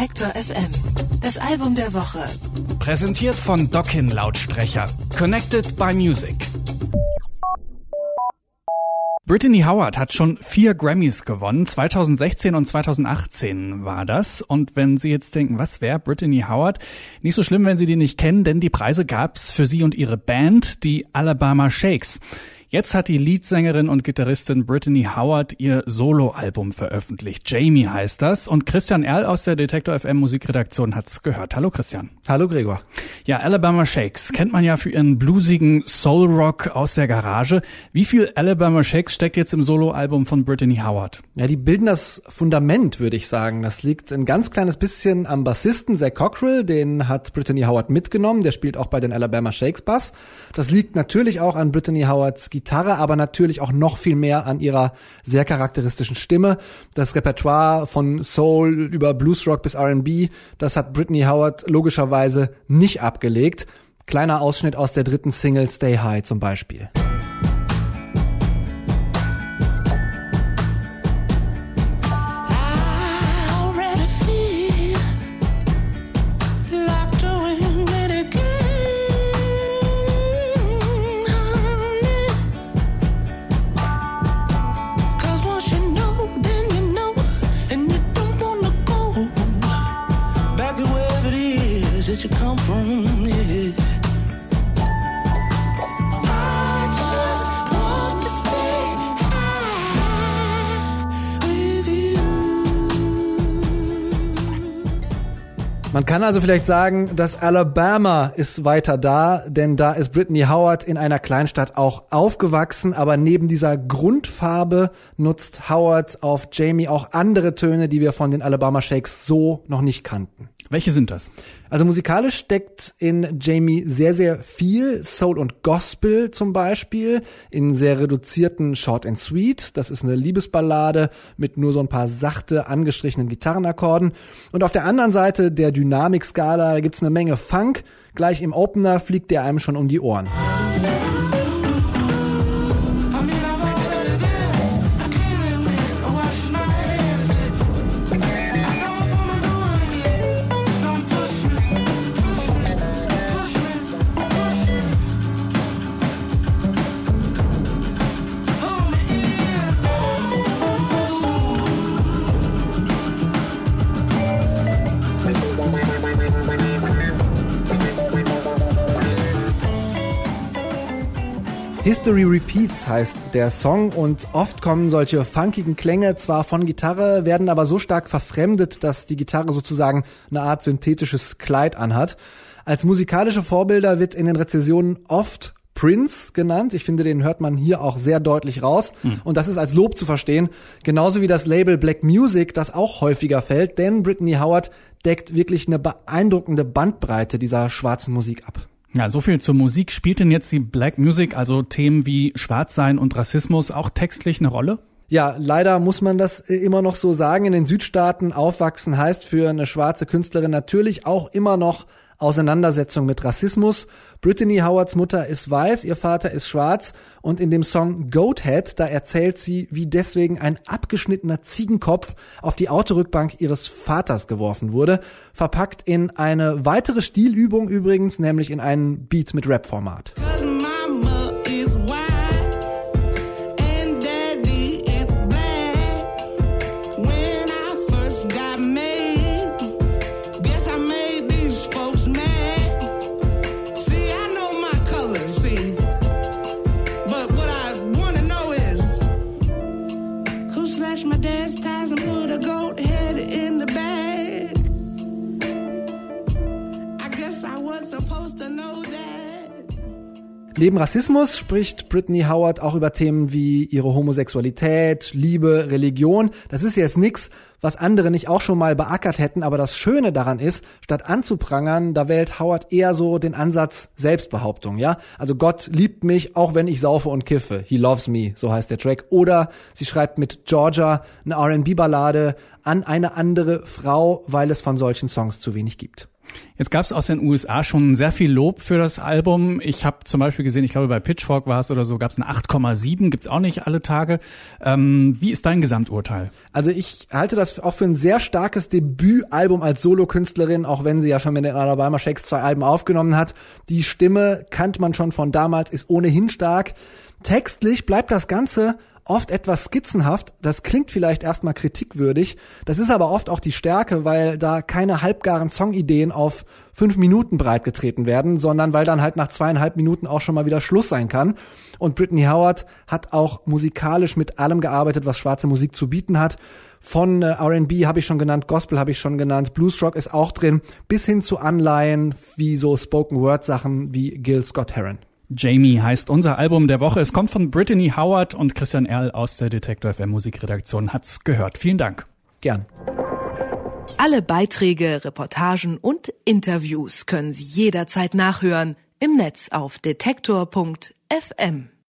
Detektor FM. Das Album der Woche. Präsentiert von Dockin Lautsprecher. Connected by Music. Brittany Howard hat schon vier Grammys gewonnen. 2016 und 2018 war das. Und wenn Sie jetzt denken, was wäre Brittany Howard? Nicht so schlimm, wenn Sie die nicht kennen, denn die Preise gab's für sie und ihre Band, die Alabama Shakes. Jetzt hat die Leadsängerin und Gitarristin Brittany Howard ihr Soloalbum veröffentlicht. Jamie heißt das. Und Christian Erl aus der Detektor FM Musikredaktion hat's gehört. Hallo Christian. Hallo Gregor. Ja, Alabama Shakes kennt man ja für ihren bluesigen Soul Rock aus der Garage. Wie viel Alabama Shakes steckt jetzt im Soloalbum von Brittany Howard? Ja, die bilden das Fundament, würde ich sagen. Das liegt ein ganz kleines bisschen am Bassisten Zach Cockrell. Den hat Brittany Howard mitgenommen. Der spielt auch bei den Alabama Shakes Bass. Das liegt natürlich auch an Brittany Howards Gitarre, aber natürlich auch noch viel mehr an ihrer sehr charakteristischen Stimme. Das Repertoire von Soul über Bluesrock bis R&B, das hat Britney Howard logischerweise nicht abgelegt. Kleiner Ausschnitt aus der dritten Single Stay High zum Beispiel. You come from, yeah. Man kann also vielleicht sagen, dass Alabama ist weiter da, denn da ist Brittany Howard in einer Kleinstadt auch aufgewachsen, aber neben dieser Grundfarbe nutzt Howard auf Jamie auch andere Töne, die wir von den Alabama Shakes so noch nicht kannten. Welche sind das? Also musikalisch steckt in Jamie sehr, sehr viel Soul und Gospel zum Beispiel in sehr reduzierten Short and Sweet. Das ist eine Liebesballade mit nur so ein paar sachte angestrichenen Gitarrenakkorden. Und auf der anderen Seite der Dynamikskala gibt's eine Menge Funk. Gleich im Opener fliegt der einem schon um die Ohren. History Repeats heißt der Song und oft kommen solche funkigen Klänge zwar von Gitarre, werden aber so stark verfremdet, dass die Gitarre sozusagen eine Art synthetisches Kleid anhat. Als musikalische Vorbilder wird in den Rezessionen oft Prince genannt. Ich finde, den hört man hier auch sehr deutlich raus. Hm. Und das ist als Lob zu verstehen. Genauso wie das Label Black Music, das auch häufiger fällt, denn Brittany Howard deckt wirklich eine beeindruckende Bandbreite dieser schwarzen Musik ab. Ja, so viel zur Musik. Spielt denn jetzt die Black Music, also Themen wie Schwarzsein und Rassismus, auch textlich eine Rolle? Ja, leider muss man das äh, immer noch so sagen. In den Südstaaten aufwachsen heißt für eine schwarze Künstlerin natürlich auch immer noch Auseinandersetzung mit Rassismus. Brittany Howards Mutter ist weiß, ihr Vater ist schwarz und in dem Song Goathead, da erzählt sie, wie deswegen ein abgeschnittener Ziegenkopf auf die Autorückbank ihres Vaters geworfen wurde, verpackt in eine weitere Stilübung übrigens, nämlich in einen Beat mit Rap-Format. Neben Rassismus spricht Brittany Howard auch über Themen wie ihre Homosexualität, Liebe, Religion. Das ist jetzt nix, was andere nicht auch schon mal beackert hätten, aber das Schöne daran ist, statt anzuprangern, da wählt Howard eher so den Ansatz Selbstbehauptung, ja? Also Gott liebt mich, auch wenn ich saufe und kiffe. He loves me, so heißt der Track. Oder sie schreibt mit Georgia eine R&B-Ballade an eine andere Frau, weil es von solchen Songs zu wenig gibt. Jetzt gab es aus den USA schon sehr viel Lob für das Album. Ich habe zum Beispiel gesehen, ich glaube bei Pitchfork war es oder so, gab es eine 8,7, gibt's auch nicht alle Tage. Ähm, wie ist dein Gesamturteil? Also ich halte das auch für ein sehr starkes Debütalbum als Solokünstlerin, auch wenn sie ja schon mit den Alabama Shakes zwei Alben aufgenommen hat. Die Stimme kannte man schon von damals, ist ohnehin stark. Textlich bleibt das Ganze oft etwas skizzenhaft. Das klingt vielleicht erstmal kritikwürdig. Das ist aber oft auch die Stärke, weil da keine halbgaren Songideen auf fünf Minuten breitgetreten werden, sondern weil dann halt nach zweieinhalb Minuten auch schon mal wieder Schluss sein kann. Und Brittany Howard hat auch musikalisch mit allem gearbeitet, was schwarze Musik zu bieten hat. Von äh, R&B habe ich schon genannt, Gospel habe ich schon genannt, Bluesrock ist auch drin, bis hin zu Anleihen wie so Spoken Word Sachen wie Gil Scott Heron. Jamie heißt unser Album der Woche. Es kommt von Brittany Howard und Christian Erl aus der Detektor FM Musikredaktion hat's gehört. Vielen Dank. Gern. Alle Beiträge, Reportagen und Interviews können Sie jederzeit nachhören im Netz auf detektor.fm.